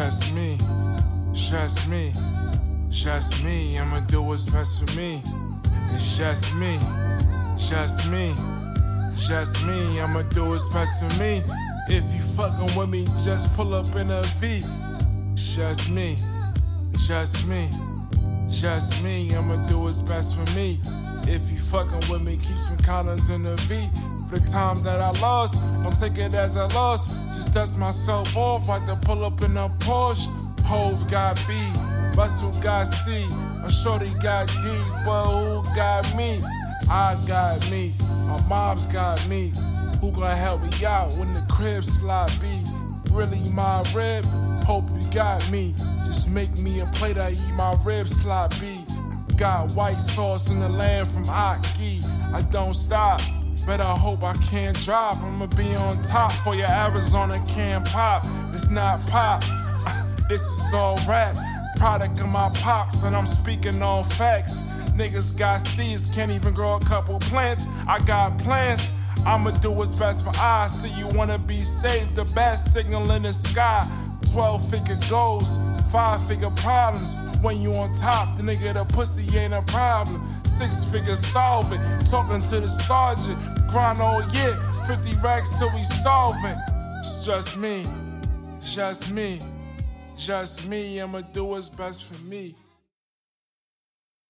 just me. Just me, trust me. I'ma do what's best for me. It's just me. Just me. Just me, I'ma do what's best for me. If you fucking with me, just pull up in a V. Just me. Just me. Just me, I'ma do what's best for me. If you fucking with me, keep some condoms in the V. For the time that I lost, don't take it as a loss. Just dust myself off, like to pull up in a Porsche. Hov got B, Russell got C. A shorty got D, but who got me? I got me, my mom's got me. Who gonna help me out when the crib slide B? Really my rib? Hope you got me. Just make me a plate, I eat my rib sloppy. Got white sauce in the land from Aki. I don't stop. Better hope I can't drop. I'ma be on top for your Arizona can pop. It's not pop. This is all rap. Product of my pops, and I'm speaking all facts. Niggas got seeds, can't even grow a couple plants. I got plans. I'ma do what's best for us. See you wanna be safe, the best signal in the sky. 12 figure goals, five figure problems. When you on top, the nigga the pussy ain't a problem. Six figure solve it, talking to the sergeant. Grind all year, 50 racks till we solve it. It's just me, just me, just me. I'ma do what's best for me.